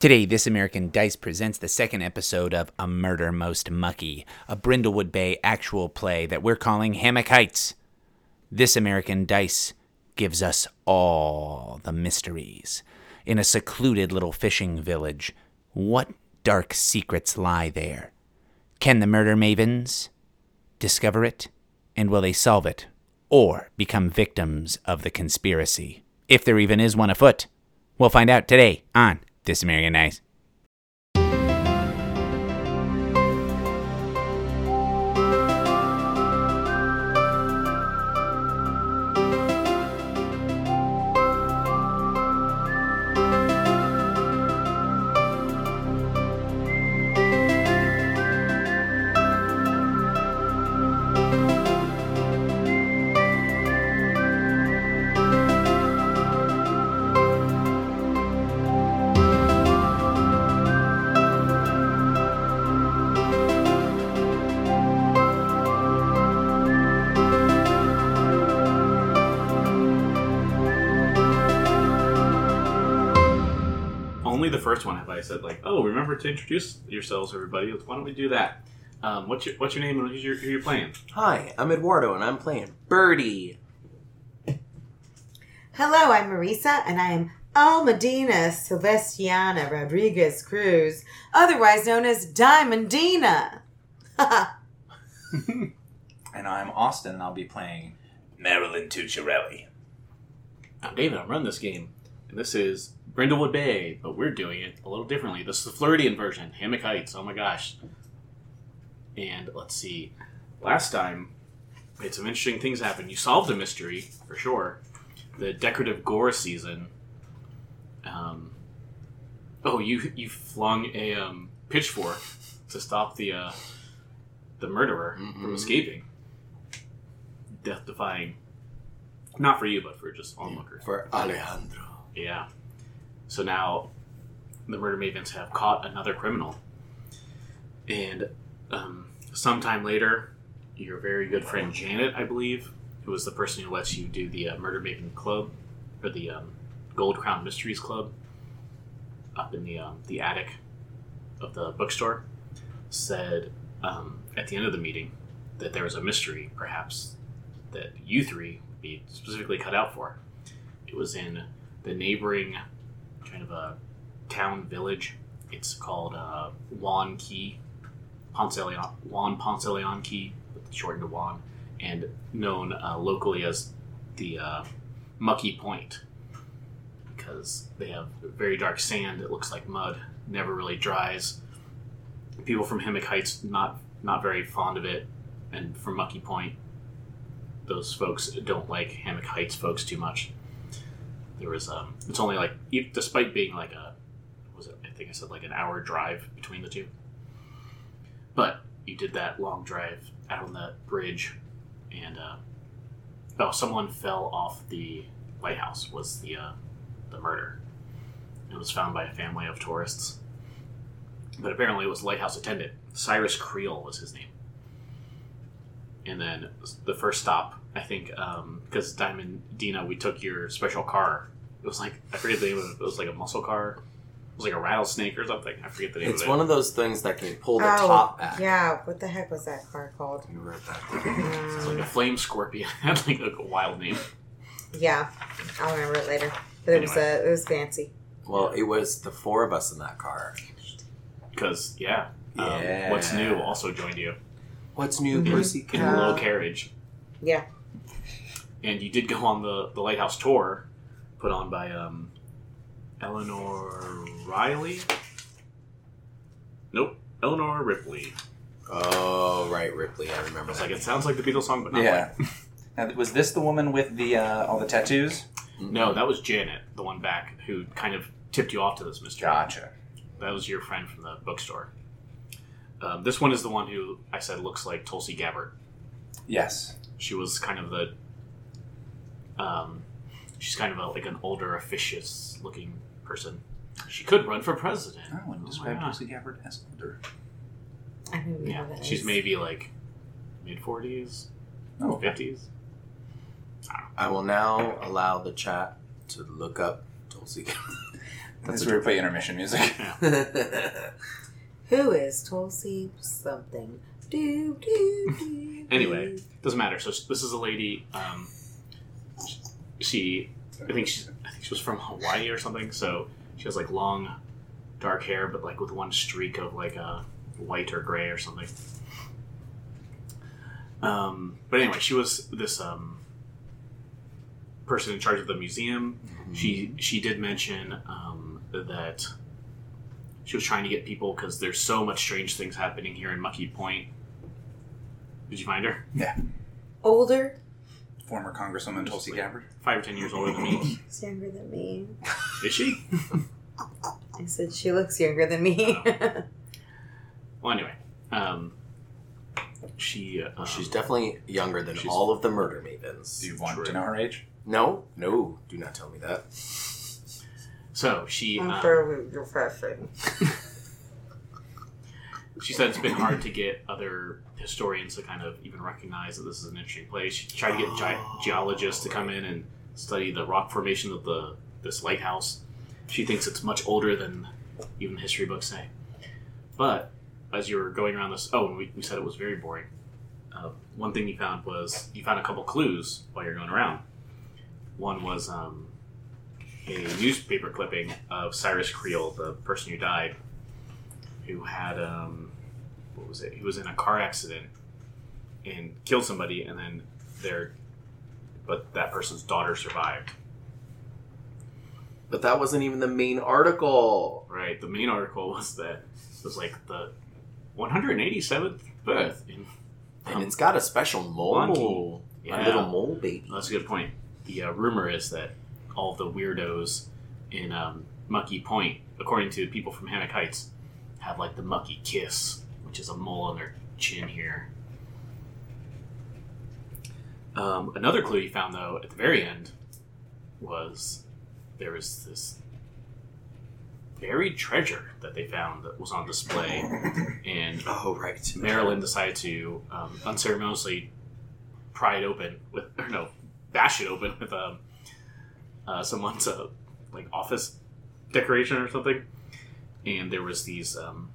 Today, This American Dice presents the second episode of A Murder Most Mucky, a Brindlewood Bay actual play that we're calling Hammock Heights. This American Dice gives us all the mysteries. In a secluded little fishing village, what dark secrets lie there? Can the murder mavens discover it? And will they solve it? Or become victims of the conspiracy? If there even is one afoot. We'll find out today on This American to introduce yourselves, everybody. Why don't we do that? Um, what's your What's your name and who's your, who you're playing? Hi, I'm Eduardo, and I'm playing Birdie. Hello, I'm Marisa, and I am Almadina Silvestiana Rodriguez Cruz, otherwise known as Diamond Dina. And I'm Austin, and I'll be playing Marilyn Tuccirelli. I'm David. I'm running this game, and this is Brindlewood Bay, but we're doing it a little differently. This is the Floridian version, Hammock Heights. Oh my gosh! And let's see. Last time, we had some interesting things happen. You solved a mystery for sure. The decorative gore season. Um, oh, you you flung a um, pitchfork to stop the uh, the murderer from Mhm. escaping, death defying. Not for you, but for just onlookers. For Alejandro. Yeah. So now the murder mavens have caught another criminal. And um, sometime later, your very good friend Janet, I believe, who was the person who lets you do the uh, Murder Maven Club, or the um, Gold Crown Mysteries Club, up in the, um, the attic of the bookstore, said um, at the end of the meeting that there was a mystery, perhaps, that you three would be specifically cut out for. It was in the neighboring kind of a town village. It's called uh, Juan Key, Ponce Leon, Juan Ponce Leon Key, shortened to Juan, and known uh, locally as the uh, Mucky Point because they have very dark sand. It looks like mud, never really dries. People from Hammock Heights not not very fond of it, and from Mucky Point, those folks don't like Hammock Heights folks too much there was um it's only like despite being like a was it? I think i said like an hour drive between the two. But you did that long drive out on the bridge and uh oh someone fell off the lighthouse was the uh the murder. It was found by a family of tourists. But apparently it was lighthouse attendant. Cyrus creel was his name. And then the first stop I think um, because Diamond Dina, we took your special car. It was like I forget the name of it. It was like a muscle car. It was like a rattlesnake or something. I forget the name It's of it. one of those things that can pull the oh, top back. yeah. What the heck was that car called? You wrote that. It's like a Um, flame scorpion. It had like a, a wild name. yeah, I'll remember it later. But it was uh, it was fancy. Well, it was the four of us in that car. Because yeah, um, Yeah. what's new also joined you What's new, Mhm. Pussycat? in a little carriage, Yeah. And you did go on the the lighthouse tour, put on by um, Eleanor Riley. Nope, Eleanor Ripley. Oh, right, Ripley. I remember I was that. like, it sounds like the Beatles song, but not Yeah. like. Now, was this the woman with the uh, all the tattoos? No, that was Janet, the one back who kind of tipped you off to this mystery. Gotcha. That was your friend from the bookstore. Um, this one is the one who I said looks like Tulsi Gabbard. Yes. She was kind of the. Um, she's kind of a, like an older, officious looking person. She could run for president. I wouldn't describe my God. Tulsi Gabbard as older. I don't even know Yeah, that she's is. maybe like mid forties, Oh, okay. fifties. I will now allow the chat to look up Tulsi. That's where we play intermission music. Who is Tulsi something? Do, do, do, Anyway, doesn't matter. So this is a lady. Um, she, I think she's, I think she was from Hawaii or something. So she has like long, dark hair, but like with one streak of like a white or gray or something. Um, but anyway, she was this um, person in charge of the museum. She she did mention um, that she was trying to get people because there's so much strange things happening here in Mucky Point. Did you find her? Yeah. Older? Former Congresswoman Tulsi Gabbard. Five or ten years older than me. She's younger than me. Is she? I said she looks younger than me. Well, anyway, um, she. Uh, She's definitely younger than all of the murder mavens. Do you want True. to know her age? No, no, do not tell me that. so she. I'm um, sure you're frustrated. She said it's been hard to get other historians to kind of even recognize that this is an interesting place. She tried to get ge- geologists to come in and study the rock formation of the this lighthouse. She thinks it's much older than even the history books say. But as you were going around this, oh, and we, we said it was very boring. Uh, one thing you found was you found a couple clues while you're going around. One was um, a newspaper clipping of Cyrus Creel, the person who died, who had um, what was it? He was in a car accident and killed somebody, and then their but that person's daughter survived. But that wasn't even the main article. Right. The main article was that it was like the 187th birth in. And um, it's got a special mole. Yeah. little mole baby. That's a good point. The uh, rumor is that all the weirdos in um, Mucky Point, according to people from Hammock Heights, have like the Mucky Kiss, which is a mole on their chin here. Um, another clue you found, though, at the very end was there was this buried treasure that they found that was on display, and Oh, right. Marilyn decided to um, unceremoniously pry it open with, or no, bash it open with um, uh, someone's uh, like office decoration or something, and there was these um,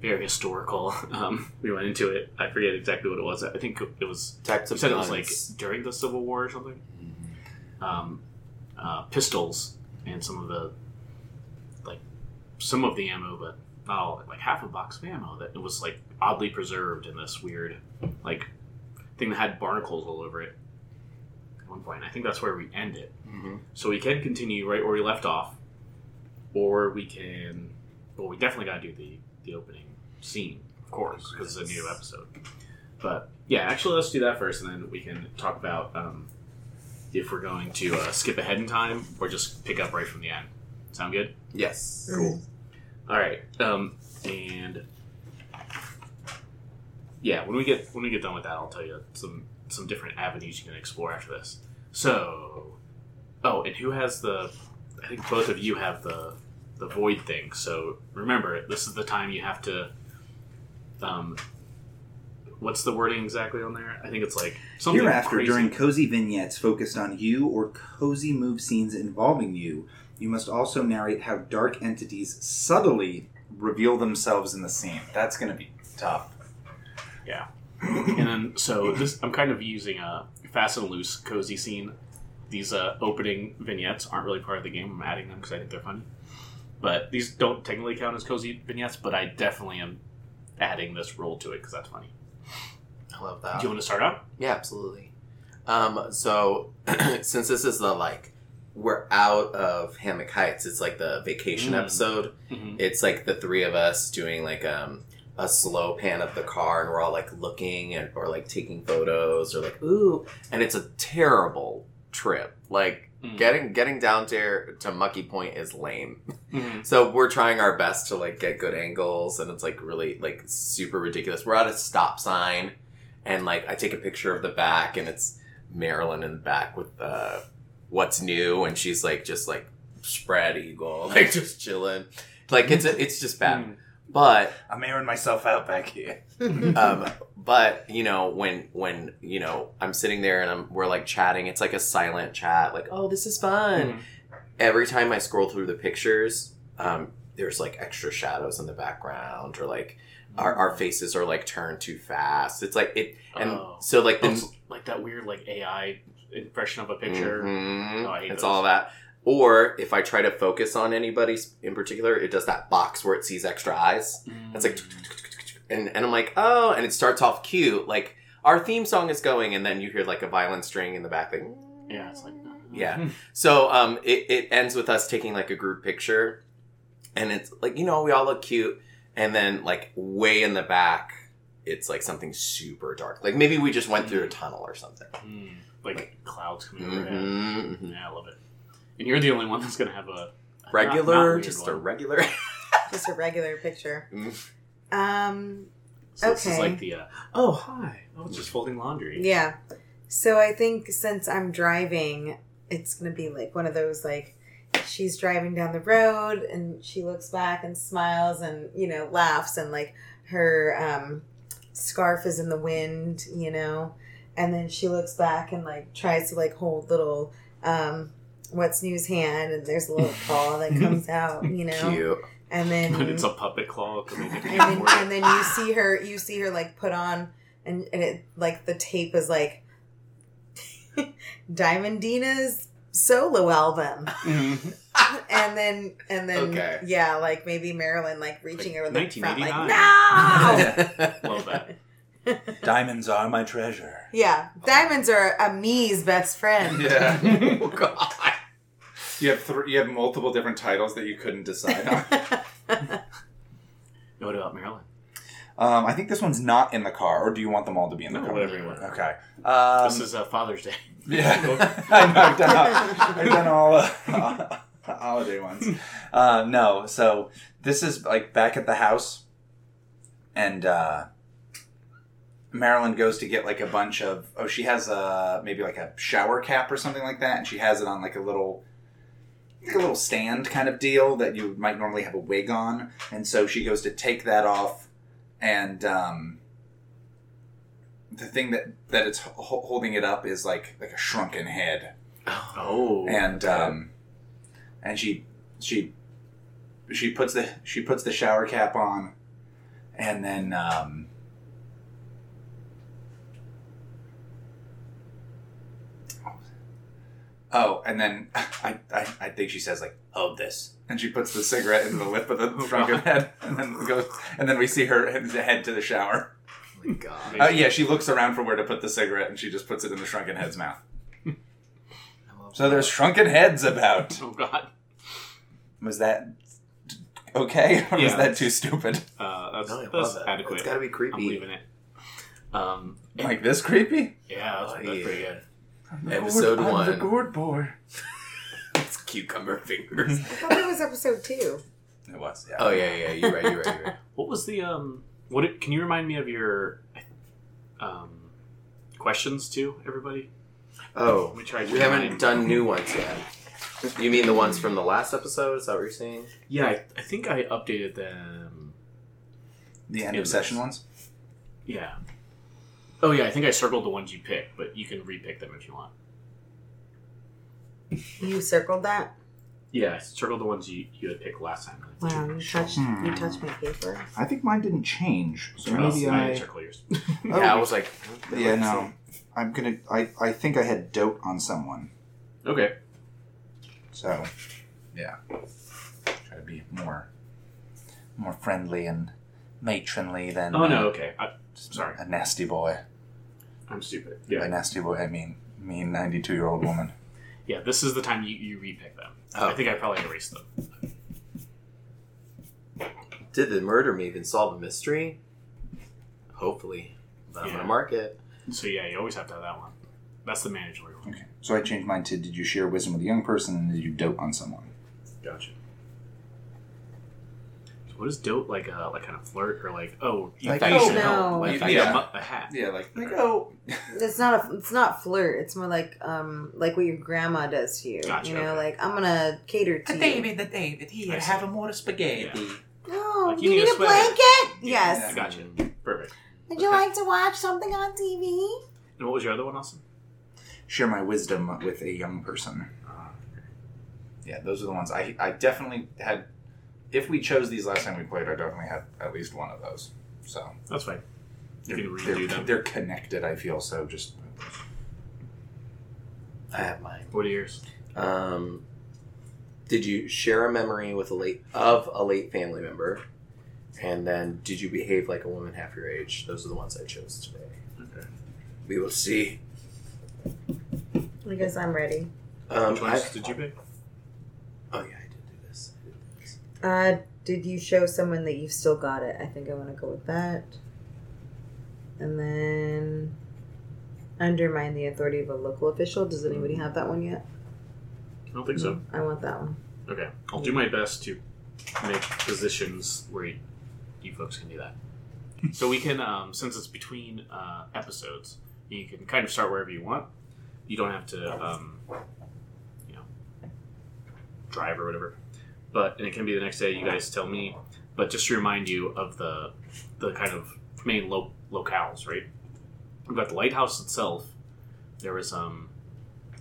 very historical. Um, we went into it. I forget exactly what it was. I think it was. Types of said it was like during the Civil War or something. Um, uh, pistols and some of the like some of the ammo, but not all. Like half a box of ammo that it was like oddly preserved in this weird like thing that had barnacles all over it. At one point, I think that's where we end it. Mhm. So we can continue right where we left off, or we can. Well, we definitely got to do the the opening scene, of course, because it's a new episode. But yeah, actually, let's do that first, and then we can talk about um, if we're going to uh, skip ahead in time or just pick up right from the end. Sound good? Yes. Cool. All right. Um, and yeah, when we get when we get done with that, I'll tell you some some different avenues you can explore after this. So, oh, and who has the? I think both of you have the the void thing. So remember, this is the time you have to. Um, what's the wording exactly on there? I think it's like something Hereafter, crazy. during cozy vignettes focused on you or cozy move scenes involving you, you must also narrate how dark entities subtly Reveal themselves in the scene. That's going to be tough. Yeah. and then so this I'm kind of using a fast and loose cozy scene. These uh, opening vignettes aren't really part of the game. I'm adding them because I think they're funny. But these don't technically count as cozy vignettes. But I definitely am adding this rule to it because that's funny. I love that. Do you want to start out? Yeah, absolutely. Um, so since this is the like we're out of Hammock Heights, it's like the vacation Mm. episode. Mm-hmm. It's like the three of us doing like um a slow pan of the car and we're all like looking and or like taking photos or like ooh and it's a terrible trip. Like Mm. getting getting down there to Mucky Point is lame. Mm-hmm. So we're trying our best to like get good angles, and it's like really like super ridiculous. We're at a stop sign, and like I take a picture of the back, and it's Marilyn in the back with uh, what's new, and she's like just like spread eagle, like just chilling. Like it's a, it's just bad, Mm. But I'm airing myself out back here. um, but you know when when you know I'm sitting there and I'm we're like chatting. It's like a silent chat, like oh this is fun Mm. every time I scroll through the pictures, um, there's like extra shadows in the background, or like our, our faces are like turned too fast. It's like it, and Oh. so like the Oh, like that weird like AI impression of a picture. Mhm. Oh, I hate it's those. all that. Or if I try to focus on anybody in particular, it does that box where it sees extra eyes. It's like, and, and I'm like, oh, and it starts off cute. Like our theme song is going, and then you hear like a violin string in the back. Like, yeah, it's like Yeah. So um, it, it ends with us taking like a group picture, and it's like you know we all look cute, and then like way in the back, it's like something super dark. Like maybe we just went through a tunnel or something. Mm, like clouds coming overhead. Mhm. Yeah, I love it. And you're the only one that's gonna have a a not- Regular, not weird just one. a regular. Just a regular picture. Mm. Um, So This is Okay. like the uh, oh hi, oh it's just folding laundry. yeah. So I think since I'm driving, it's gonna be like one of those like she's driving down the road and she looks back and smiles and you know laughs and like her um, scarf is in the wind, you know, and then she looks back and like tries to like hold little um, what's new's hand and there's a little claw that comes out, you know, Cute. and then But it's a puppet claw. and then, and then you see her you see her like put on and, and it like the tape is like Diamond Dina's solo album mm-hmm. and then and then Okay. yeah like maybe marilyn like reaching Like over the front like 1989. no Love that. Diamonds are my treasure. yeah diamonds are a me's best friend Yeah. oh God. You have three. You have multiple different titles that you couldn't decide on. What about Maryland? um, I think this one's not in the car, or do you want them all to be in the No, car? whatever you want. Okay. Um, this is uh, Father's Day. Yeah, I know. I've done all, I've done all uh, holiday ones. Uh, no, so this is like back at the house, and uh, Marilyn goes to get like a bunch of. Oh, she has a maybe like a shower cap or something like that, and she has it on like a little. Like a little stand kind of deal that you might normally have a wig on, and so she goes to take that off, and um, the thing that that it's ho- holding it up is like like a shrunken head. Oh, and um and she she she puts the she puts the shower cap on and then um Oh, and then I, I, I think she says like, "Oh, this," and she puts the cigarette in the lip of the Oh, shrunken head, and then goes, and then we see her head head to the shower. Oh my God. Uh, yeah, she looks around for where to put the cigarette, and she just puts it in the shrunken head's mouth. So there's shrunken heads about. oh God. Was that okay, or was that too stupid? Uh, that's No, that's that. adequate. It's gotta be creepy. I'm leaving it. Um, Like this creepy? yeah, that's, Oh, that's yeah. pretty good. Episode one. I'm the one. gourd boy. It's cucumber fingers. i thought it was episode two It was. Yeah. oh yeah, yeah. You're right. You're right. You're right. What was the um? What it, can you remind me of your um questions to everybody? Oh, Let me try to we haven't remind- done new ones yet. You mean the ones from the last episode? Is that what you're saying? Yeah, I, I think I updated them. The end of session ones. Yeah. Oh yeah, I think I circled the ones you picked, but you can repick them if you want. you circled that Yeah, I circled the ones you, you had picked last time. wow you touched Hmm. you touched my paper I think mine didn't change, so Oh, maybe I I. didn't circle yours. Yeah, I was like, Yeah, no. I'm gonna. I, I think I had dote on someone, okay. so yeah. Try to be more, more friendly and matronly than. Oh no, okay. I, sorry, A nasty boy. I'm stupid. By Yeah, nasty boy, I mean mean ninety-two-year-old woman. yeah. This is the time you, you repick them. Oh. I think I probably erased them. Did the murder even solve a mystery? Hopefully, but I'm Yeah. gonna mark it. So yeah, you always have to have that one. That's the mandatory one. Okay. So I changed mine to: Did you share wisdom with a young person, and did you dote on someone? Gotcha. So what is dope like? A like kind of flirt or like oh you Like, think you oh, should help? no. Like Yeah. yeah. a, a hat. Yeah, like like oh. It's not a. It's not flirt. It's more like um like what your grandma does to you. Gotcha, you know, okay. like I'm gonna cater to you. the David, here, I have a more spaghetti. Yeah. Oh, Like, you, you need need, a a, sweater. blanket? I Yes. gotcha. Perfect. Would you like to watch something on TV? And what was your other one, Austin? Share my wisdom with a young person. yeah, those are the ones I I definitely had. If we chose these last time we played, I definitely had at least one of those. So That's fine. You they're, can redo they're, them. they're connected. I feel so. Just I have mine. What are yours? Um, did you share a memory with a late of a late family member? And then, did you behave like a woman half your age? Those are the ones I chose today. Okay. We will see. I guess I'm ready. Um, Which I, did you pick? oh yeah, I did do this. I did do this. Uh, did you show someone that you've still got it? I think I want to go with that. And then undermine the authority of a local official. Does anybody have that one yet? I don't think so. I want that one. Okay. I'll do my best to make positions where you, you folks can do that. So we can, um, since it's between uh, episodes, you can kind of start wherever you want. You don't have to, um, you know, drive or whatever. But and it can be the next day. You guys tell me. But just to remind you of the the kind of main lo- locales, right? We've got the lighthouse itself. There was um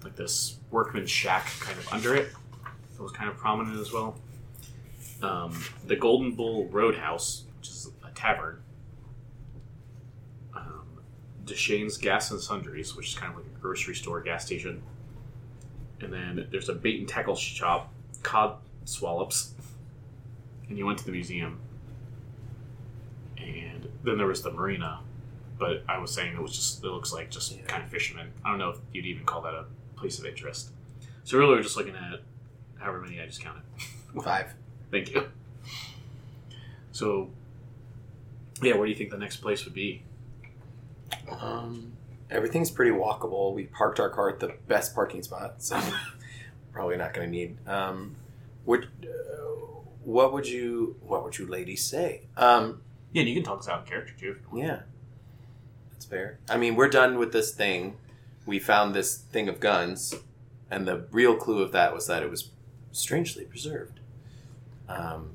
like this workman's shack kind of under it. That was kind of prominent as well. Um, the Golden Bull Roadhouse, which is a tavern. Um, Deshane's Gas and Sundries, which is kind of like a grocery store gas station. And then there's a bait and tackle shop, Cod Swallops. And you went to the museum. And then there was the marina, but I was saying it was just, it looks like just Yeah. kind of fishermen. I don't know if you'd even call that a place of interest. So really, we're just looking at however many I just counted. Five. Thank you. So, yeah, where do you think the next place would be? Um, everything's pretty walkable. We parked our car at the best parking spot, so probably not going to need. Um, what, uh, what would you, what would you ladies say? Um, Yeah, and you can talk us out in character too. if you want. yeah, that's fair. I mean, we're done with this thing. We found this thing of guns, and the real clue of that was that it was strangely preserved. Um,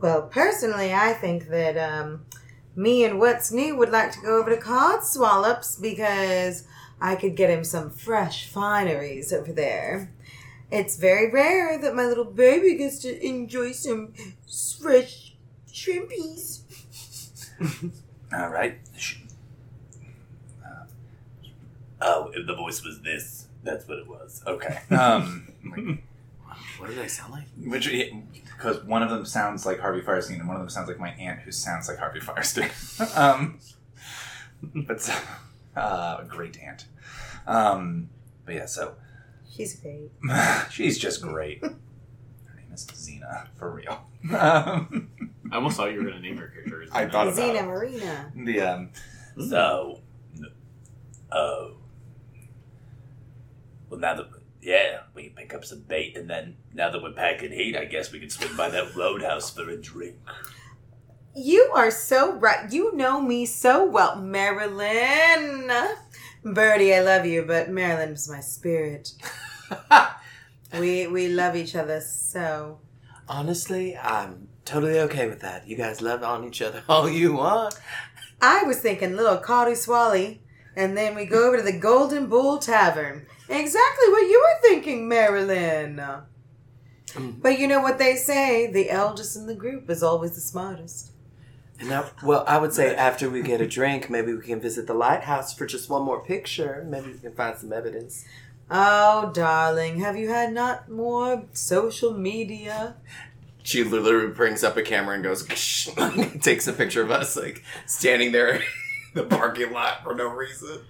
Well, personally, I think that um, me and What's New would like to go over to Cod Swallops because I could get him some fresh fineries over there. It's very rare that my little baby gets to enjoy some fresh shrimpies. All right. Uh, oh, if the voice was this, that's what it was. Okay. Um, what did I sound like? which because one of them sounds like Harvey Fierstein and one of them sounds like my aunt who sounds like Harvey Fierstein. um, but uh, a great aunt. Um, but yeah, so She's great. she's just great. Her name is Xena for real. Um, I almost thought you were going to name your character. as I thought about Xena it. Marina. the um, So, oh. Well, now that, yeah, we can pick up some bait, and then now that we're packing heat, I guess we can swing by that roadhouse for a drink. You are so right. You know me so well, Marilyn. Birdie, I love you, but Marilyn's my spirit. We we love each other so. Honestly, I'm totally okay with that. You guys love on each other all you want. I was thinking little Cotty Swally, and then we go over to the Golden Bull Tavern. Exactly what you were thinking, Marilyn. Mm. But you know what they say: the eldest in the group is always the smartest. And now, well, I would say after we get a drink, maybe we can visit the lighthouse for just one more picture. Maybe we can find some evidence. Oh, darling, have you had not more social media? She literally brings up a camera and goes, takes a picture of us like standing there in the parking lot for no reason.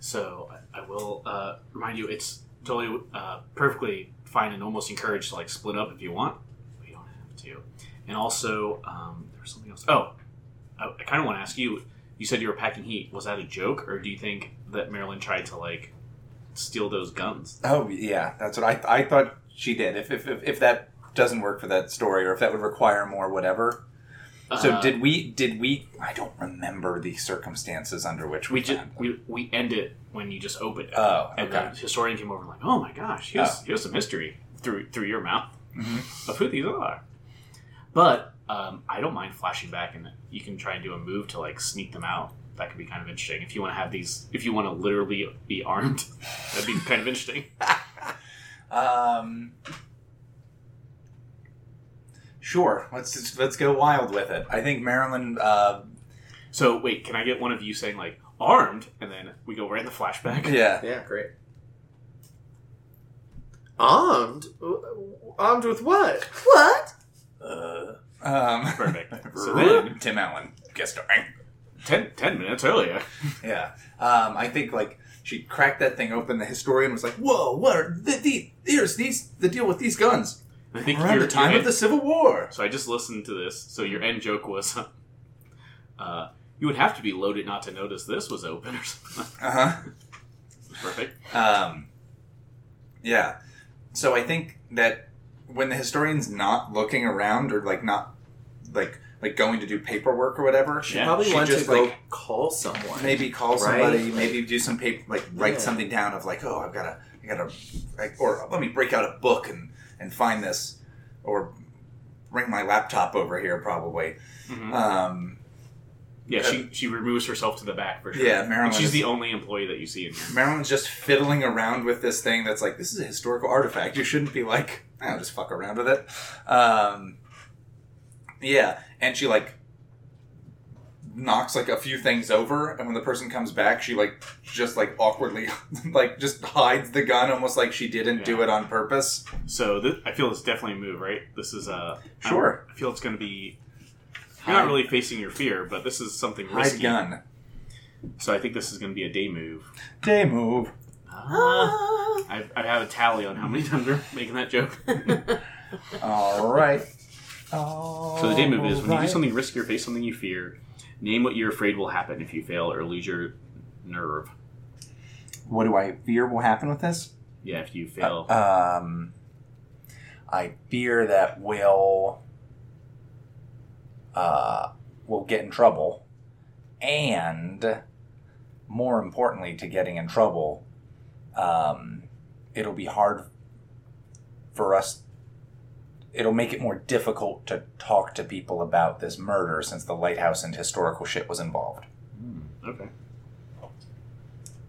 So I, I will uh, remind you, it's totally uh, perfectly fine and almost encouraged to like split up if you want, but you don't have to. And also, um, there was something else. Oh, I, I kind of want to ask you. You said you were packing heat. Was that a joke, or do you think that Marilyn tried to like steal those guns? oh yeah, that's what I I thought she did. If if if, if that doesn't work for that story, or if that would require more, whatever. So Uh, did we? Did we? I don't remember the circumstances under which we, we just we, we end it when you just open it. Oh, and okay. the historian came over and like, oh my gosh, here's Oh. here's a mystery through through your mouth Mhm. of who these are. But um, I don't mind flashing back, and you can try and do a move to like sneak them out. That could be kind of interesting if you want to have these. If you want to literally be armed, that'd be kind of interesting. Um, sure. Let's just, let's go wild with it. I think Marilyn. Uh, So wait, can I get one of you saying like armed, and then we go right in the flashback? yeah. Yeah, great. Armed? Armed with what? What? Uh, um, Perfect. So then, Tim Allen guest starring. 10, 10 minutes earlier. Yeah. Um, I think like she cracked that thing open. The historian was like, "Whoa, what are the, the here's these the deal with these guns I think around the time of the Civil War." So I just listened to this. So your end joke was, uh, you would have to be loaded not to notice this was open or something. Uh huh. Perfect. Um, yeah. So I think that when the historian's not looking around or like not like like going to do paperwork or whatever, She Yeah, probably she went to just, go like, call someone. maybe call Right? somebody, maybe do some paper, like write Yeah. something down of like, oh, I've got to, I got to, or let me break out a book and and find this, or bring my laptop over here probably. Mhm. Um, Yeah, she she removes herself to the back for sure. Yeah, Marilyn And she's is- the only employee that you see in here. Marilyn's just fiddling around with this thing that's like, this is a historical artifact. You shouldn't be like, I'll just fuck around with it. Um, yeah, and she like knocks like a few things over, and when the person comes back, she like just like awkwardly like just hides the gun, almost like she didn't do it on purpose. So th- I feel it's definitely a move, right? This is uh, Sure. I feel it's going to be. You're not really facing your fear, but this is something Hide risky. gun. So I think this is going to be a day move. Day move. Ah. I, I have a tally on how many times we're making that joke. All right. So the day move is when you do something risky or face something you fear, name what you're afraid will happen if you fail or lose your nerve. What do I fear will happen with this? Yeah, if you fail. Um, I fear that we'll uh, will get in trouble, and more importantly, to getting in trouble, um, it'll be hard for us. It'll make it more difficult to talk to people about this murder since the lighthouse and historical shit was involved. Hmm, okay.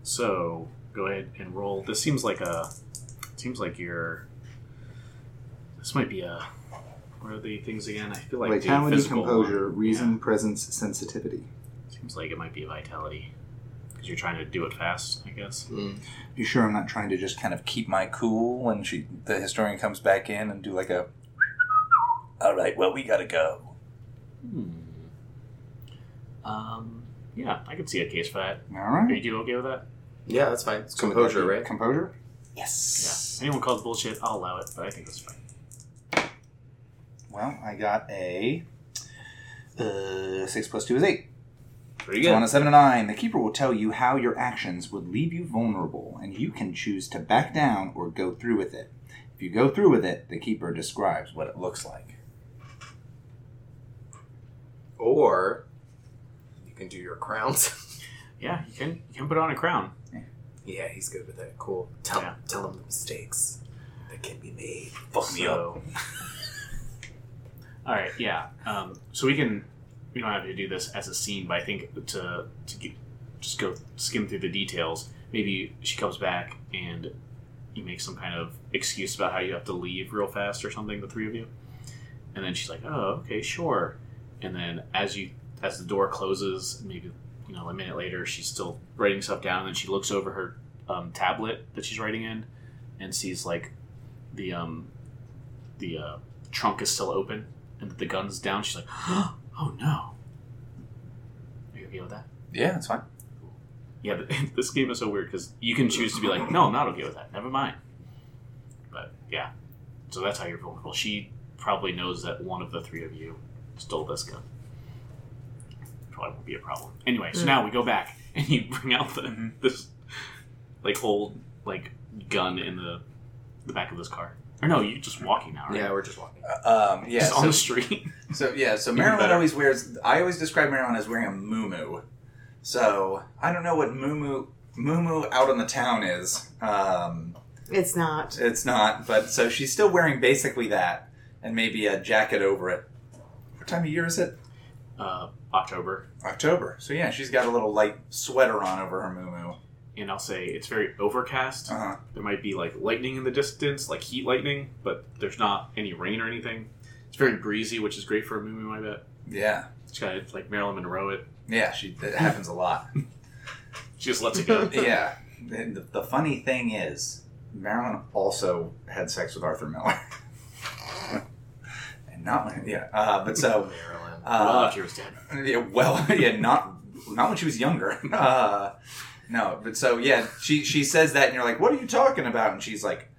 So go ahead and roll. This seems like a. Seems like you're. This might be a. What are the things again? I feel like the Vitality, physical composure, one. reason, presence, sensitivity. Seems like it might be vitality because you're trying to do it fast. I guess. Mm. You sure I'm not trying to just kind of keep my cool when she the historian comes back in and do like a All right, well we got to go. Hmm. Um. Yeah, I can see a case for that. All Are right. you okay with that? Yeah, that's fine. It's composure, right? Composure. Yes. Yeah. Anyone calls bullshit, I'll allow it, but I think that's fine. Well, I got a uh, 6 plus 2 is 8. Pretty So good. on a 7 and 9, the keeper will tell you how your actions would leave you vulnerable, and you can choose to back down or go through with it. If you go through with it, the keeper describes what it looks like. Or you can do your crowns. Yeah, you can you can put on a crown. yeah, he's good with that. Cool. Tell Yeah. tell him the mistakes that can be made. Fuck me up. So, all right, yeah. Um, so we can we don't have to do this as a scene, but I think to to get, just go skim through the details. Maybe she comes back and you make some kind of excuse about how you have to leave real fast or something. The three of you, and then she's like, "Oh, okay, sure." And then as you as the door closes, maybe you know a minute later, she's still writing stuff down, and then she looks over her um, tablet that she's writing in and sees like the um the uh, trunk is still open and the gun's down. She's like, "Oh no!" Are you okay with that? Yeah, that's fine. Yeah, but this game is so weird because you can choose to be like, "No, I'm not okay with that. Never mind." But yeah, so that's how you're vulnerable. She probably knows that one of the three of you stole this gun. Probably won't be a problem. Anyway, so Mm. now we go back and you bring out the Mhm. this like old like gun in the the back of this car. Or no, you're just walking now, right? Yeah, we're just walking. Um, yeah, just so, on the street. so yeah, so Marilyn always wears. I always describe Marilyn as wearing a muumuu. So I don't know what muumuu muumuu out on the town is. Um, It's not. It's not, but so she's still wearing basically that, and maybe a jacket over it. Time of year is it? uh, October. October. So yeah, she's got a little light sweater on over her muumuu. and I'll say it's very overcast. Uh-huh. There might be like lightning in the distance, like heat lightning, but there's not any rain or anything. It's very breezy, which is great for a moo I bet. Yeah. It's kind of like Marilyn Monroe it. Yeah, she that happens a lot. She just lets it go. yeah. The, the funny thing is, Marilyn also had sex with Arthur Miller. and not when, yeah. Uh, but so, Maryland. well, uh, after he was dead. yeah, well, yeah, not not when she was younger. Uh, no, but so yeah, she she says that, and you're like, "What are you talking about?" And she's like,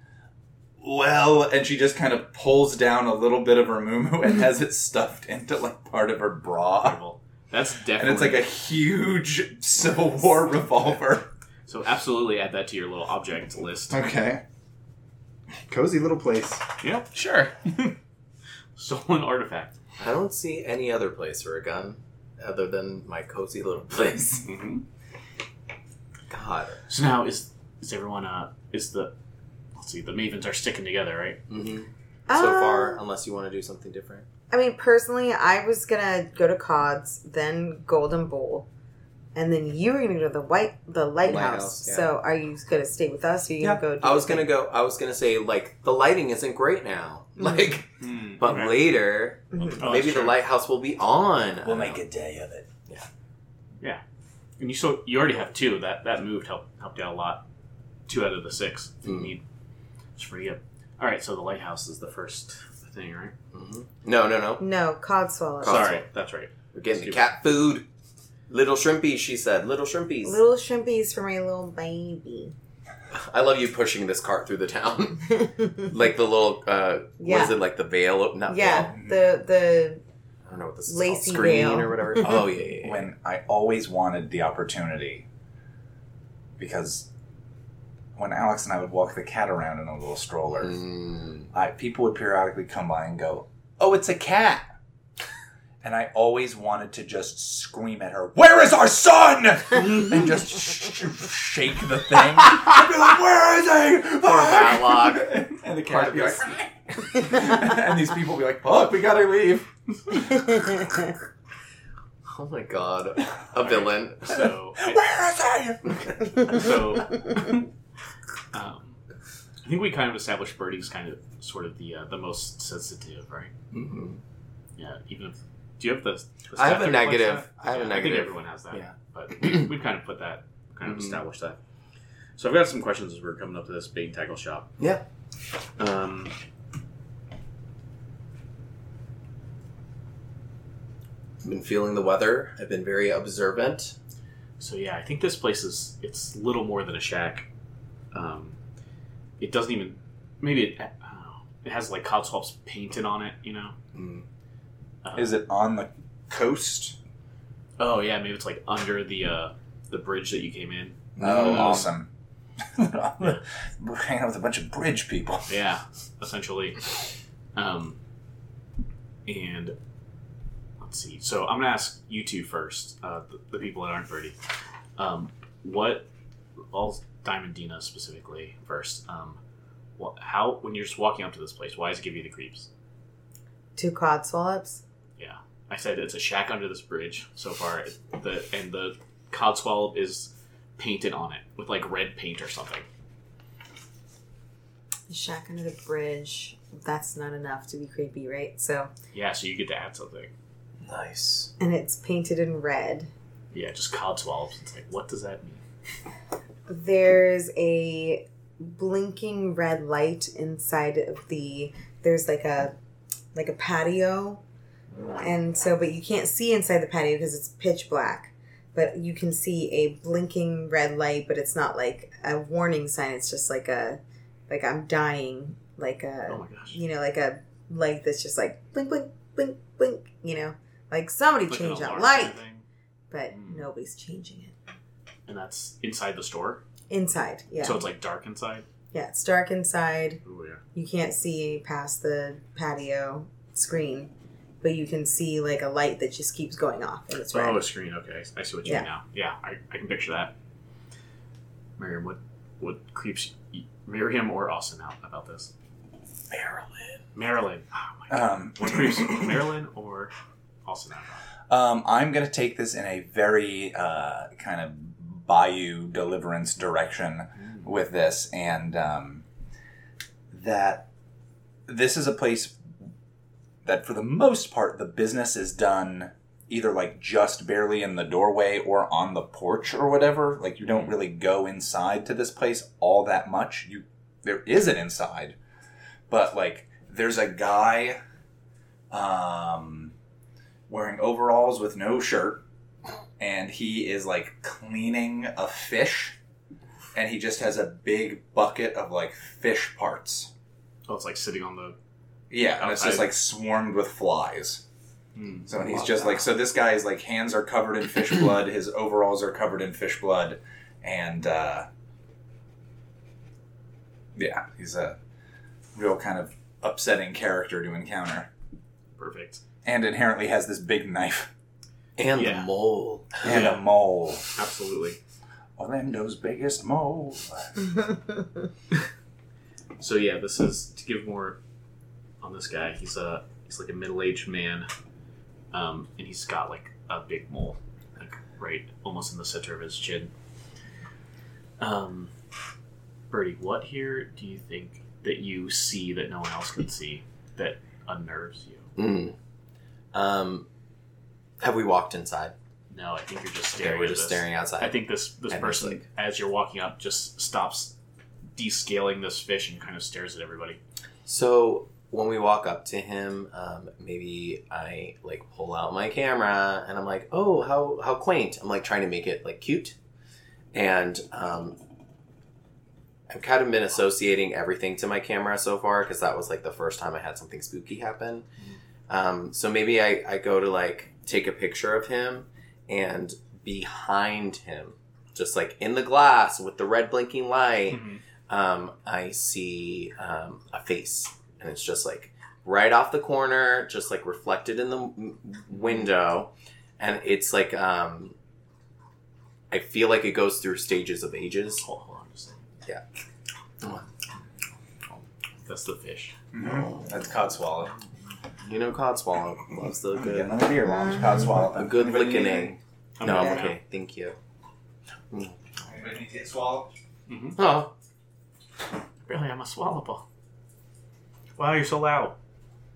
"Well," and she just kind of pulls down a little bit of her moo and has it stuffed into like part of her bra, That's definitely. and it's like a huge Civil War revolver. So absolutely add that to your little object list. Okay. Cozy little place. Yeah. Sure. Stolen artifact. I don't see any other place for a gun other than my cozy little place. Mm-hmm. God. So now is is everyone uh is the let's see the Mavens are sticking together right? Mm-hmm. Uh, So far, unless you want to do something different. I mean, personally, I was gonna go to Cods, then Golden Bowl, and then you were gonna go to the white, the lighthouse. Lighthouse, yeah. So, are you gonna stay with us? Or are you gonna go? do I was gonna go. I was gonna say like the lighting isn't great now. Like, but Okay. later Mhm. Oh, maybe the lighthouse will be on. We'll make a day of it. Yeah, yeah. And you so you already have two. That that moved helped helped out a lot. Two out of the six. if you Mm. need. It's pretty good. All right, so the lighthouse is the first thing, right? Mhm. No, no, no. No, cod swallow. Cod- Sorry, that's right. We're getting the cat food. Little shrimpies, she said. Little shrimpies. Little shrimpies for my little baby. I love you pushing this cart through the town. like the little, uh, what Yeah. is it, like the veil? Not yeah, veil. the the I don't know what this is Lacy called. Screen veil. or whatever. oh, yeah, yeah, yeah. When I always wanted the opportunity, because when Alex and I would walk the cat around in a little stroller, Mm. I, people would periodically come by and go, "Oh, it's a cat," and I always wanted to just scream at her, "Where is our son?" and just sh- sh- shake the thing. I'd be like, "Where is he?" Poor Matlock. and the cat would be like, and these people would be like, "Fuck, we gotta leave." Oh my god. A villain. So Where is he? so um, I think we kind of established Birdie's kind of sort of the uh, the most sensitive, right? Mhm. Yeah. Even if do you have the? the I have a negative. I have a Yeah, I negative. think everyone has that. Yeah. But we, we've kind of put that, kind of Mhm. established that. So I've got some questions as we're coming up to this and tackle shop. Yeah. Um, I've been feeling the weather. I've been very observant. so yeah, I think this place is it's little more than a shack. Um, it doesn't even maybe it, I it has like Codswallop's painted on it, you know. Mm. Uh, Is it on the coast? Oh yeah, maybe it's like under the uh, the bridge that you came in. Oh, Mm. awesome. We're hanging out with a bunch of bridge people. Yeah, essentially. Um, and let's see. So I'm gonna ask you two first, uh, the, the people that aren't Birdie. Um, what? All Diamond Dina specifically first. Um, what? How? When you're just walking up to this place, why does it give you the creeps? Two cod swallows. Yeah, I said it's a shack under this bridge so far. It- The and the codswallop is painted on it with like red paint or something. The shack under the bridge. That's not enough to be creepy, right? So, Yeah, so you get to add something. Nice. and it's painted in red. Yeah, just codswallops. It's like, what does that mean? There's a blinking red light inside of the. There's like a like a patio, and so but you can't see inside the patio because it's pitch black. But you can see a blinking red light, but it's not like a warning sign. It's just like a like I'm dying, like a Oh my gosh. you know like a light that's just like blink blink blink blink. You know, like somebody Like an change that light, but Mm. nobody's changing it And that's inside the store. inside. Yeah, So it's like dark inside. yeah, it's dark inside. Ooh, yeah. You can't see past the patio screen, but you can see like a light that just keeps going off and it's red. Oh, a screen. Okay, I see what you Yeah. mean now. Yeah, I, I can picture that. Miriam, what what creeps you, Miriam or Austin out about this? Maryland. Marilyn. Oh my god. Um, what creeps Marilyn or Austin out? um, I'm going to take this in a very uh, kind of bayou deliverance direction with this, and um, that this is a place that, for the most part, the business is done either like just barely in the doorway or on the porch or whatever. Like you don't really go inside to this place all that much. You there is an inside, but like there's a guy um, wearing overalls with no shirt, and he is like cleaning a fish, and he just has a big bucket of like fish parts. Oh, it's like sitting on the. Yeah, and it's just like swarmed with flies. Hmm. So he's just like so. This guy is like hands are covered in fish blood. His overalls are covered in fish blood, and uh, yeah, he's a real kind of upsetting character to encounter, Perfect. and inherently has this big knife And Yeah. the mole. and Yeah. a mole. Absolutely. Orlando's biggest mole. So yeah, this is to give more on this guy. He's a he's like a middle aged man, um, and he's got like a big mole, like right almost in the center of his chin. Um, Birdie, what here do you think that you see that no one else can see that unnerves you? Mm. Um, have we walked inside? No, I think you're just Okay, staring. we're at just this. staring outside. I think this this And person, like- as you're walking up, just stops descaling this fish and kind of stares at everybody. So when we walk up to him, um, maybe I like pull out my camera and I'm like, "Oh, how how quaint!" I'm like trying to make it like cute, and um, I've kind of been associating everything to my camera so far because that was like the first time I had something spooky happen. Um, so maybe I, I go to like take a picture of him and behind him, just like in the glass with the red blinking light um, I see um, a face, and it's just like right off the corner, just like reflected in the m- window, and it's like um, I feel like it goes through stages of ages. Hold, hold on just a second. Yeah. That's the fish. That's Codswallop. You know, Codswallop loves the Get good, another beer lunch. Codswallop. a good Anybody licking. need No, anything? I'm Okay. okay. Thank you. Anybody need to get swallowed? Oh, Really, I'm a swallowable. Wow, you're so loud.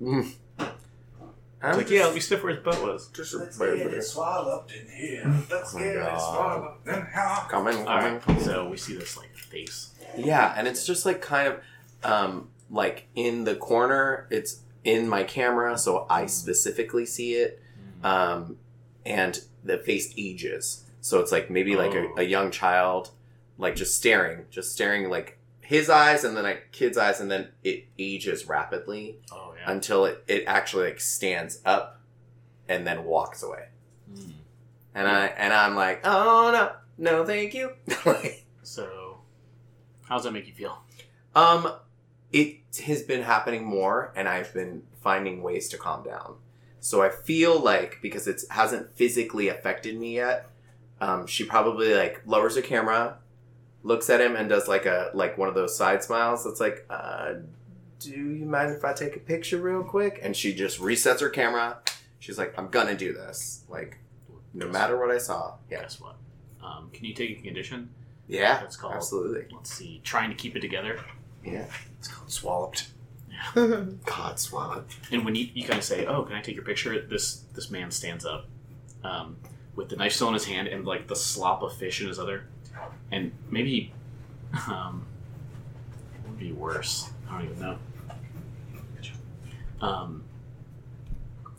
mm. It's I'm like, yeah, let me sniff where his butt was. just a Let's bird. get it swallowed in here. Let's Oh my get it God. swallowed in here. Coming, coming. right, so we see this like face. Yeah, and it's just like kind of um, like in the corner. It's in my camera, so I specifically see it. Um, and the face ages, so it's like maybe like Oh. a, a young child, like just staring, just staring like his eyes, and then a kid's eyes, and then it ages rapidly Oh yeah. until it it actually like stands up, and then walks away. Mm. And I and I'm like, oh no, no, thank you. Like, So, how does that make you feel? Um, it has been happening more, and I've been finding ways to calm down. So I feel like because it hasn't physically affected me yet, um, she probably like lowers her camera, looks at him, and does like a like one of those side smiles. That's like, uh, do you mind if I take a picture real quick? And she just resets her camera. She's like, I'm gonna do this, like no matter what I saw. Yeah, Guess what? Um, can you take a condition? yeah, That's called- absolutely. Let's see. Trying to keep it together. Yeah, It's called swallowed. God, swallowed. And when you, you kind of say, "Oh, can I take your picture?" This this man stands up, um, with the knife still in his hand and like the slop of fish in his other, and maybe, um, what would be worse? I don't even know. Um,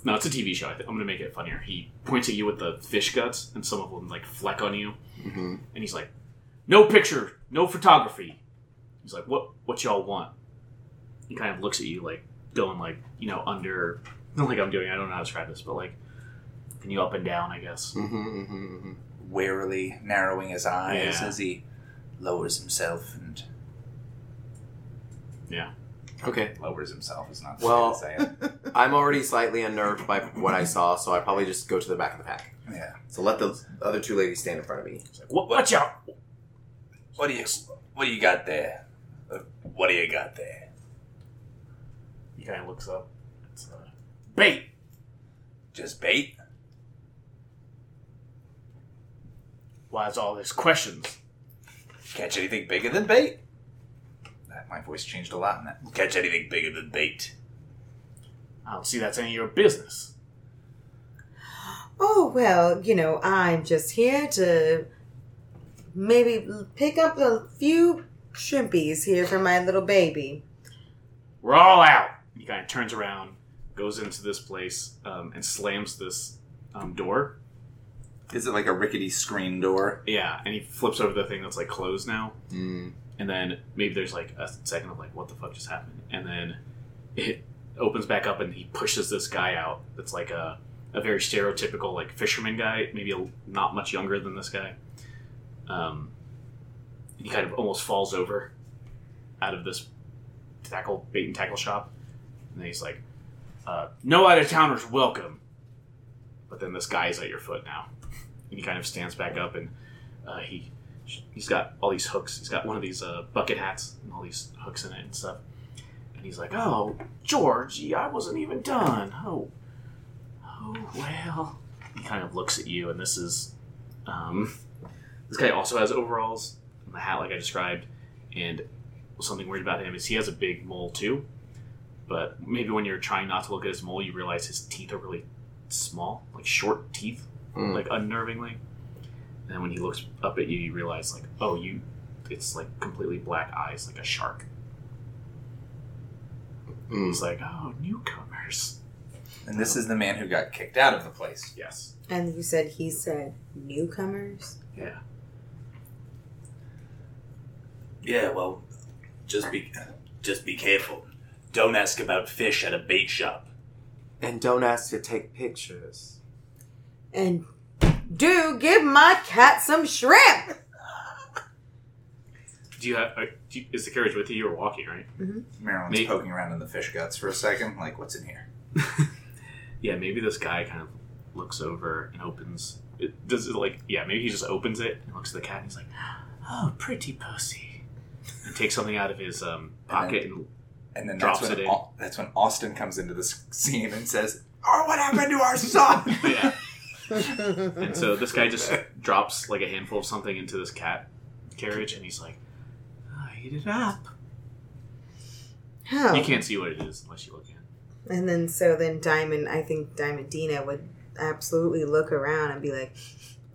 no, it's a TV show. I th- I'm gonna make it funnier. He points at you with the fish guts, and some of them like fleck on you, hmm and he's like, "No picture, no photography." He's like, "What? What y'all want?" He kind of looks at you like going like you know under like I'm doing. I don't know how to describe this, but like can you up and down? I guess. hmm hmm hmm Warily narrowing his eyes Yeah. as he lowers himself and yeah. Okay. lowers himself is not Well- way to say it. I'm already slightly unnerved by what I saw, so I probably just go to the back of the pack. Yeah. So let the other two ladies stand in front of me. Like, what? Watch out! What do you What do you got there? Uh, What do you got there? He kind of looks up. It's uh, bait. Just bait? Why's all this questions? Catch anything bigger than bait? That, my voice changed a lot in that. Catch anything bigger than bait. I don't see that's any of your business. Oh, well, you know, I'm just here to maybe pick up a few shrimpies here for my little baby. We're all out. He kind of turns around, goes into this place, um, and slams this um, door. Is it like a rickety screen door? Yeah, and he flips over the thing that's like closed now. Mm. and then maybe there's like a second of like what the fuck just happened and then it opens back up and he pushes this guy out that's like a, a very stereotypical like fisherman guy maybe a, not much younger than this guy um, he kind of almost falls over out of this tackle bait and tackle shop and then he's like uh, no out of towners welcome but then this guy's at your foot now and he kind of stands back up and uh, he he's got all these hooks. He's got one of these uh, bucket hats and all these hooks in it and stuff. And he's like, "Oh, Georgie, I wasn't even done. Oh, oh well." He kind of looks at you, and this is, um, this guy also has overalls and the hat like I described. And something weird about him is he has a big mole too. But maybe when you're trying not to look at his mole, you realize his teeth are really small, like short teeth, Mm. like unnervingly. And then when he looks up at you, you realize like, oh, you, it's like completely black eyes, like a shark. Mm. He's like, oh, newcomers. And this is the man who got kicked out of the place. Yes. And you said he said newcomers? Yeah. Yeah, well, just be just be careful. Don't ask about fish at a bait shop. And don't ask to take pictures. And do give my cat some shrimp! Do you have? Uh, do you, is the carriage with you? You're walking, right? Marilyn's Me- poking around in the fish guts for a second, like, what's in here? Yeah. Maybe this guy kind of looks over and opens. It, does it like? Yeah. Maybe he just opens it and looks at the cat. and He's like, oh, pretty pussy. And takes something out of his um, pocket and And then Drops that's when, it in. Au- that's when Austin comes into this scene and says, Oh, what happened to our son? yeah. And so this guy just drops like a handful of something into this cat carriage, and he's like, "Ah, "Eat it up." Oh. You can't see what it is unless you look in. And then so then Diamond, I think Diamond Dina would absolutely look around and be like,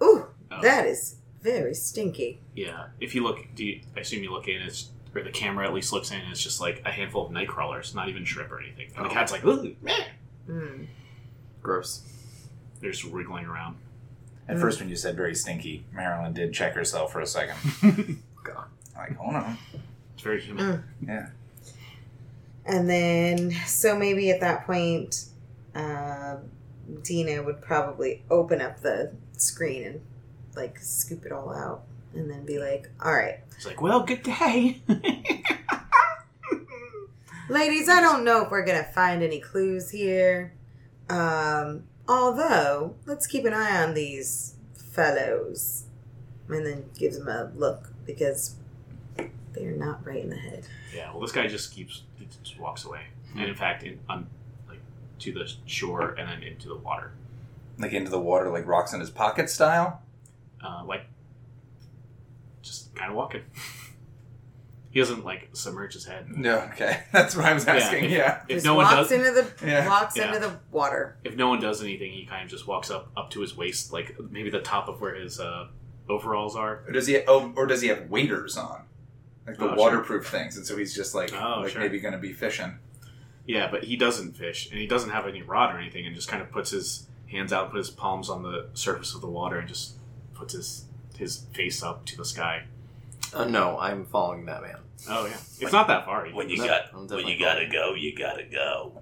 "Ooh, Oh. that is very stinky." Yeah, if you look, do you, I assume you look in? It's or the camera at least looks in. and It's just like a handful of night crawlers, not even shrimp or anything. And the Oh. cat's like, "Ooh, meh." Mm. Gross. They're just wriggling around. At first, when you said very stinky, Marilyn did check herself for a second. God. Like, hold on. It's very human. Yeah. And then so maybe at that point, uh, Dina would probably open up the screen and like scoop it all out, and then be like, "All right, It's like, "Well, good day." ladies, I don't know if we're gonna find any clues here. Um, although, let's keep an eye on these fellows. And then gives them a look because they're not right in the head. yeah. Well, this guy just keeps he just walks away, and in fact, in, on like to the shore and then into the water. Like into the water, like rocks in his pocket style. uh, like just kind of walking. he doesn't like submerge his head. No, okay. That's what I was asking. if- Yeah. If Just no one walks does, into the Yeah. walks Yeah. into the water. if no one does anything, he kind of just walks up up to his waist, like maybe the top of where his uh, overalls are. Or does he? Oh, or does he have waders on? Like the Oh, sure. waterproof things, and so he's just like, Oh, like sure. maybe going to be fishing. Yeah, but he doesn't fish, and he doesn't have any rod or anything, and just kind of puts his hands out, put his palms on the surface of the water, and just puts his his face up to the sky. Uh, no, I'm following that man. Oh yeah, it's not that far. When you No, got I'm when definitely you gotta go, you gotta go.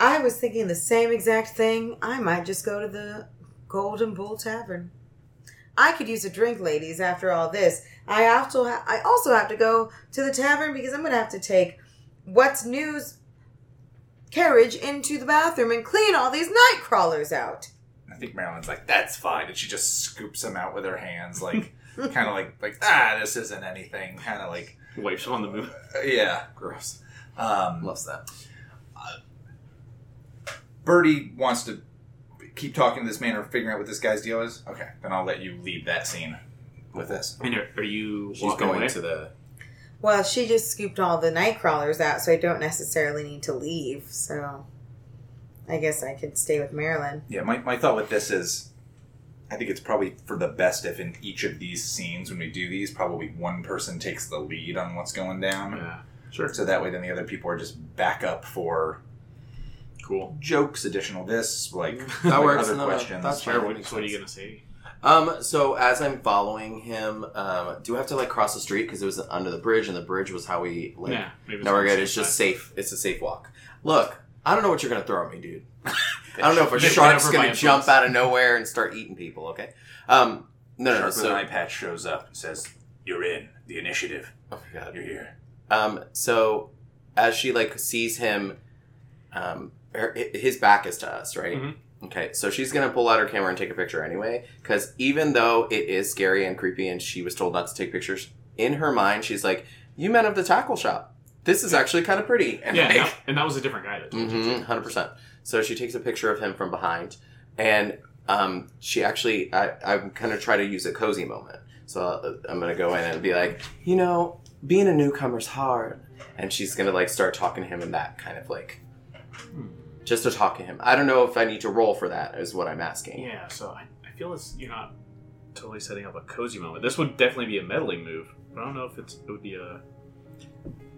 I was thinking the same exact thing. I might just go to the Golden Bull Tavern. I could use a drink, ladies. After all this, I also ha- I also have to go to the tavern because I'm going to have to take what's news carriage into the bathroom and clean all these night crawlers out. I think Marilyn's like, that's fine, and she just scoops him out with her hands, like, kind of like, like, ah, this isn't anything. Kind of like, Wipes on the move. uh, yeah. Gross. Um, Loves that. Birdie wants to keep talking to this man or figuring out what this guy's deal is? Okay, then I'll let you leave that scene with this. And are, are you She's going away? to the. Well, she just scooped all the night crawlers out, so I don't necessarily need to leave. So I guess I could stay with Marilyn. Yeah, my, my thought with this is I think it's probably for the best if in each of these scenes, when we do these, probably one person takes the lead on what's going down. Yeah, sure. So that way, then the other people are just back up for Cool. jokes, additional this, like That like works. other No, no, questions. that's Sure. fine. What, what are you gonna say? Um. So as I'm following him, um, do I have to like cross the street because it was under the bridge, and the bridge was how we like. yeah, maybe No, we're good. It's just side. safe. It's a safe walk. Look, I don't know what you're gonna throw at me, dude. I don't know if a shark's gonna jump out of nowhere and start eating people. Okay. Um. No, no, no. Shark with So, an eye patch shows up and says, "You're in the initiative. oh my god. You're here." Um. So, as she like sees him, um, her, his back is to us, right? Mhm. Okay. So she's gonna pull out her camera and take a picture anyway, because even though it is scary and creepy, and she was told not to take pictures, in her mind she's like, "You men of the tackle shop. This is actually kind of pretty." And Yeah, and that, and that was a different guy that told you. Mm-hmm, hundred percent. So she takes a picture of him from behind, and um, she actually, I, I'm gonna try to use a cozy moment. So uh, I'm gonna go in and be like, you know, being a newcomer's hard, and she's gonna like start talking to him in that kind of like, just to talk to him. I don't know if I need to roll for that. Is what I'm asking. Yeah, so I, I feel it's you're not totally setting up a cozy moment. This would definitely be a meddling move, but I don't know if it's it would be a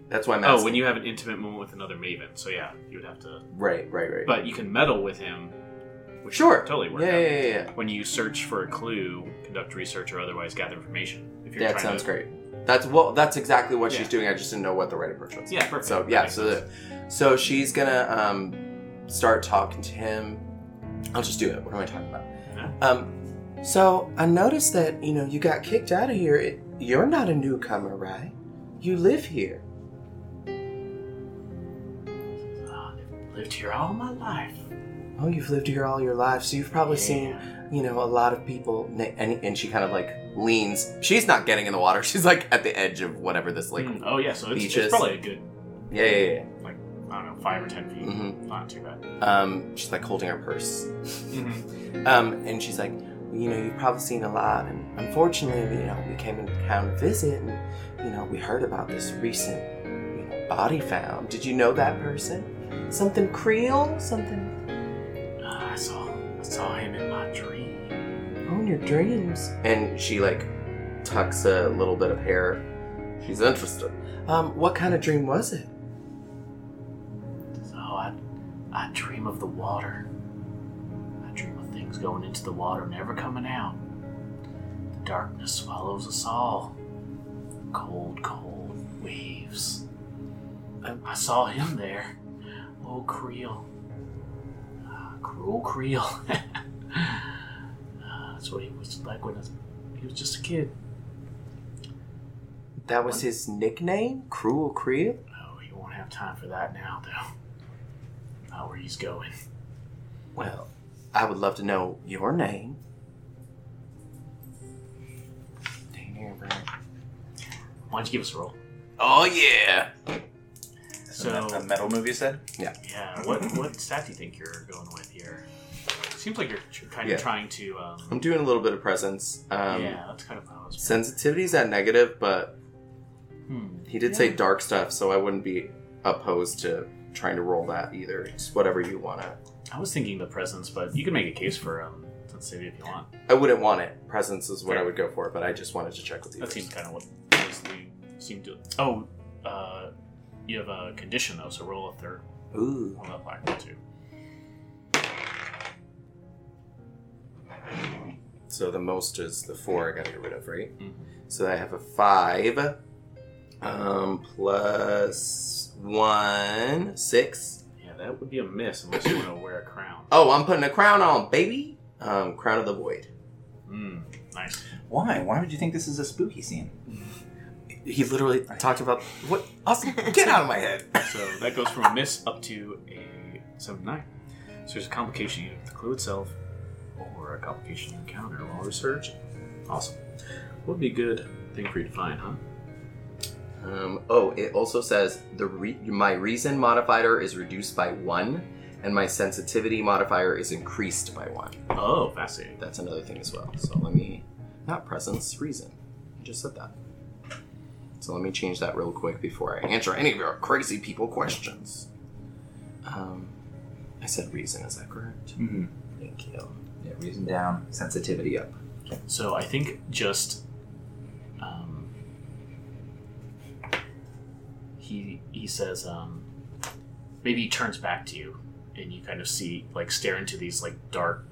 That's why I'm asking. oh when you have an intimate moment with another maven. So yeah, you would have to, right, right, right. but you can meddle with him. Which sure, totally work. Yeah, out. yeah, yeah, yeah. When you search for a clue, conduct research, or otherwise gather information. If you're That sounds to, great. That's well. That's exactly what Yeah. she's doing. I just didn't know what the right approach was. Yeah, perfect. So yeah, so the, so she's gonna um, start talking to him. I'll just do it. What am I talking about? Yeah. Um, so I noticed that you know you got kicked out of here. It, you're not a newcomer, right? You live here. Lived here all my life. Oh, you've lived here all your life, so you've probably seen you know a lot of people. And and she kind of like leans. She's not getting in the water. She's like at the edge of whatever this like. Mm, oh yeah, so it's, beaches. it's probably a good Yeah, yeah, yeah. like I don't know five or ten feet. Mhm. Not too bad. Um, she's like holding her purse. Mm-hmm. Um, and she's like, you know, you've probably seen a lot, and unfortunately, you know, we came in town to visit, and you know, we heard about this recent, you know, body found. Did you know that person? Something Creole? Something? Ah, I saw I saw him in my dream. Oh, in your dreams. And she like tucks a little bit of hair. She's interested. Um, what kind of dream was it? So I I dream of the water. I dream of things going into the water, never coming out. The darkness swallows us all. Cold, cold waves. I, I saw him there. Oh, Creel. Ah, cruel Creel. Ah, That's what he was like when he was just a kid. That was his nickname, Cruel Creel? Oh, he won't have time for that now, though. Not where he's going. Well, I would love to know your name. Why don't you give us a roll? Oh yeah. So- a metal movie said. Yeah, Yeah. what what stat do you think you're going with here? Seems like you're tr- kind Yeah. of trying to. Um, I'm doing a little bit of presence. Um, yeah, that's kind of how I was. Sensitivity's at negative, but Hmm. he did say dark stuff, so I wouldn't be opposed to trying to roll that either. It's whatever you want to. I was thinking the presence, but you can make a case for um, sensitivity if you want. I wouldn't want it. Presence is what I Fair. would go for, but I just wanted to check with you. That first. seems kind of what mostly seemed to. Oh, uh, you have a condition though, so roll a third. Ooh. Roll that black one too. So the most is the four I gotta get rid of, right? Mhm. So I have a five, um, plus one, six. Yeah, that would be a miss unless you want to wear a crown. Oh, I'm putting a crown on, baby. Um, crown of the void. Hmm. Nice. Why? Why would you think this is a spooky scene? He literally talked about what? Awesome! Get out of my head. So that goes from a miss up to a seven nine. So there's a complication either with the clue itself or a complication you encounter while researching. Awesome. What would be a good thing for you to find, huh? Um, oh, it also says the re- my reason modifier is reduced by one, and my sensitivity modifier is increased by one. Oh, fascinating. That's another thing as well. So let me not presence, reason. I just said that. So let me change that real quick before I answer any of your crazy people questions. Um, I said reason. Is that correct? Mhm. Thank you. Yeah, reason down, sensitivity up. So I think just um, he he says um, maybe he turns back to you and you kind of see like stare into these like dark,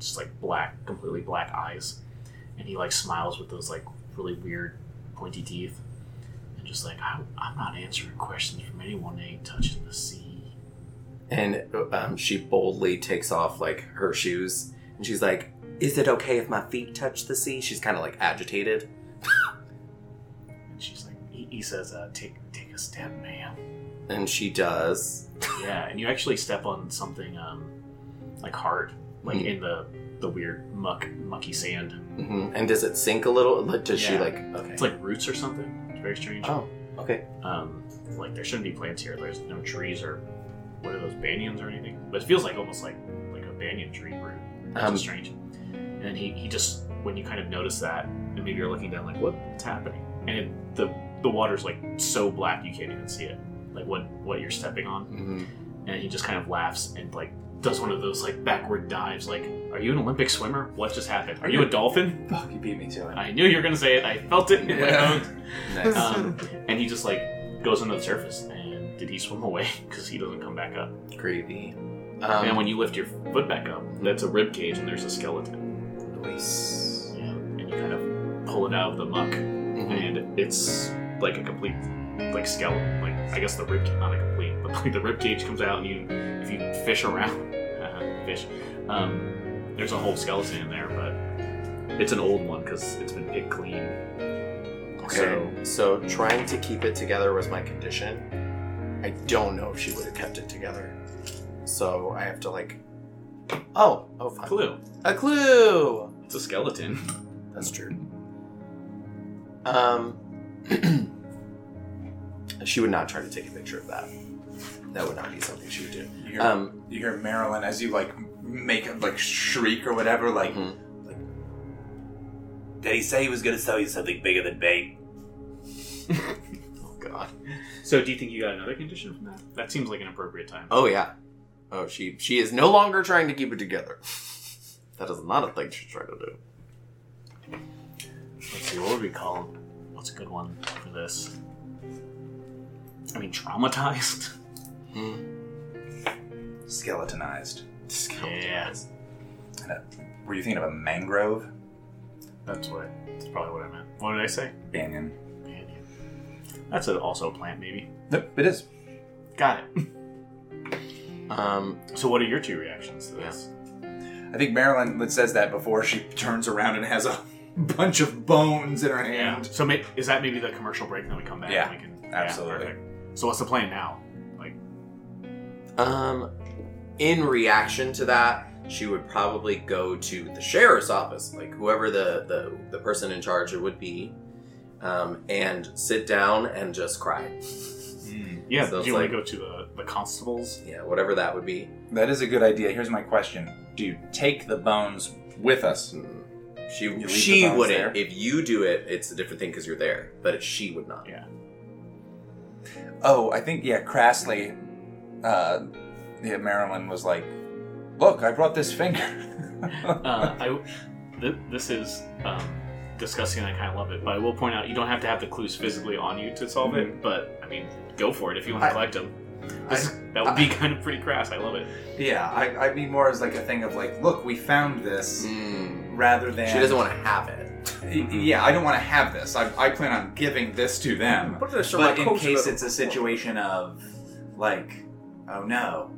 just like black, completely black eyes, and he like smiles with those like really weird pointy teeth, and just like I, I'm not answering questions from anyone that ain't touching the sea. And um, she boldly takes off like her shoes, and she's like, "Is it okay if my feet touch the sea?" She's kind of like agitated. And she's like, he, he says, uh, "Take take a step, ma'am." And she does. Yeah, and you actually step on something um, like hard, like Mhm. in the the weird muck, mucky sand. hmm And does it sink a little? Like, Does she like? Okay. It's like roots or something. Very strange. oh, okay. Um, like there shouldn't be plants here. There's no trees or what are those banyans or anything. But it feels like almost like like a banyan tree root. It's Um, strange. And he, he just when you kind of notice that, and maybe you're looking down like what's happening, and it, the the water's like so black you can't even see it, like what what you're stepping on. hmm and he just kind of laughs and like does one of those like backward dives like are you an olympic swimmer? What just happened? Are you a dolphin? Fuck, you beat me to it. i knew you were gonna say it. I felt it in my bones. Nice. um, and he just like goes under the surface. And did he swim away? Because he doesn't come back up. Creepy. Um, and when you lift your foot back up that's a rib cage and there's a skeleton. Nice. yeah, and you kind of pull it out of the muck. Mhm. and it's like a complete like skeleton like i guess the rib not a complete but like the rib cage comes out and you if you fish around fish um there's a whole skeleton in there but it's an old one because it's been picked clean Okay. So, trying to keep it together was my condition. I don't know if she would have kept it together. So I have to like. Oh, oh, fine. clue A clue. it's a skeleton That's true. Um, she would not try to take a picture of that. That would not be something she would do. You hear, Um, you hear Marilyn as you like make a like shriek or whatever. Like, mhm. Did he say he was going to sell you something bigger than bait? oh god. so do you think you got another condition from that that seems like an appropriate time Oh yeah. Oh, she she is no longer trying to keep it together. That is not a thing she's trying to do. let's see what would we call what's a good one for this i mean traumatized skeletonized. yeah Were you thinking of a mangrove? that's what that's probably what i meant what did i say Banyan. Banyan. That's a, also a plant, maybe. Nope, it is. Got it. Um, So, what are your two reactions to this? I think Marilyn says that before she turns around and has a bunch of bones in her Yeah. hand. So, may, is that maybe the commercial break? And then we come back. Yeah, and we can, absolutely. perfect. So, what's the plan now? Like, um, in reaction to that, she would probably go to the sheriff's office, like whoever the the, the person in charge it would be, um, and sit down and just cry. yeah. So do you it's want to go to the, the constables? Yeah, whatever that would be. That is a good idea. Here's my question: Do you take the bones with us? She she wouldn't. there? If you do it, it's a different thing because you're there. But she would not. Yeah. Oh, I think yeah. Crassly, uh, yeah. Marilyn was like, "Look, I brought this finger." Uh, I, th- this is um, disgusting. and I kind of love it, but I will point out you don't have to have the clues physically on you to solve it. But I mean, go for it if you want to I- collect them. This, that would be kind of pretty crass. I love it. yeah, I, I mean more as like a thing of like, "Look, we found this," Mm. rather than She doesn't want to have it. Y- Yeah, I don't want to have this. I, I plan on giving this to them. Put this on But in case it's a situation of, like, oh no,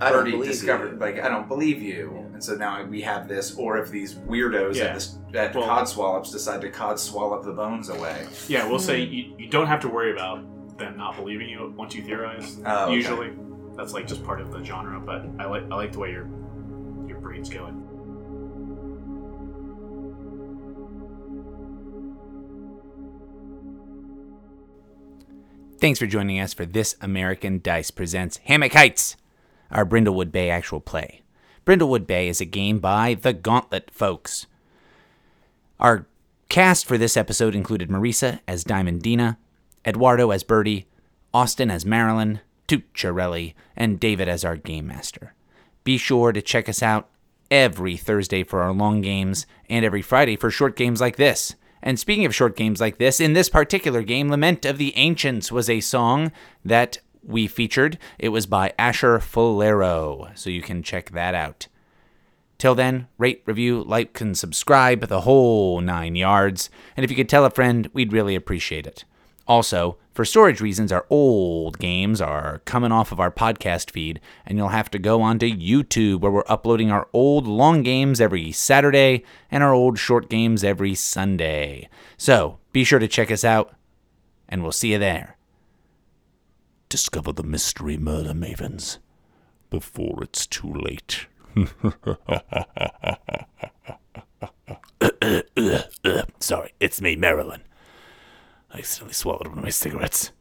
I don't Birdie believe discovered, you. like, I don't believe you, and so now we have this. Or if these weirdos Yeah. at, this, at Well- Codswallops decide to Codswallop the bones away. Yeah, we'll say hmm. you, you don't have to worry about them not believing you once you theorize. Oh, okay. Usually, that's like just part of the genre. But I like I like the way your your brain's going. Thanks for joining us for This American Dice Presents Hammock Heights. Our Brindlewood Bay actual play. Brindlewood Bay is a game by the Gauntlet folks. Our cast for this episode included Marisa as Diamond Dina, Eduardo as Birdie, Austin as Marilyn, Tuccirelli, and David as our game master. Be sure to check us out every Thursday for our long games and every Friday for short games like this. And speaking of short games like this, in this particular game, Lament of the Ancients was a song that we featured. It was by Asher Fulero, so you can check that out. Till then, rate, review, like, and subscribe the whole nine yards. And if you could tell a friend, we'd really appreciate it. Also, for storage reasons, our old games are coming off of our podcast feed, and you'll have to go onto YouTube where we're uploading our old long games every Saturday and our old short games every Sunday. So be sure to check us out, and we'll see you there. Discover the mystery murder mavens before it's too late. Sorry, it's me, Marilyn. I accidentally swallowed one of my cigarettes.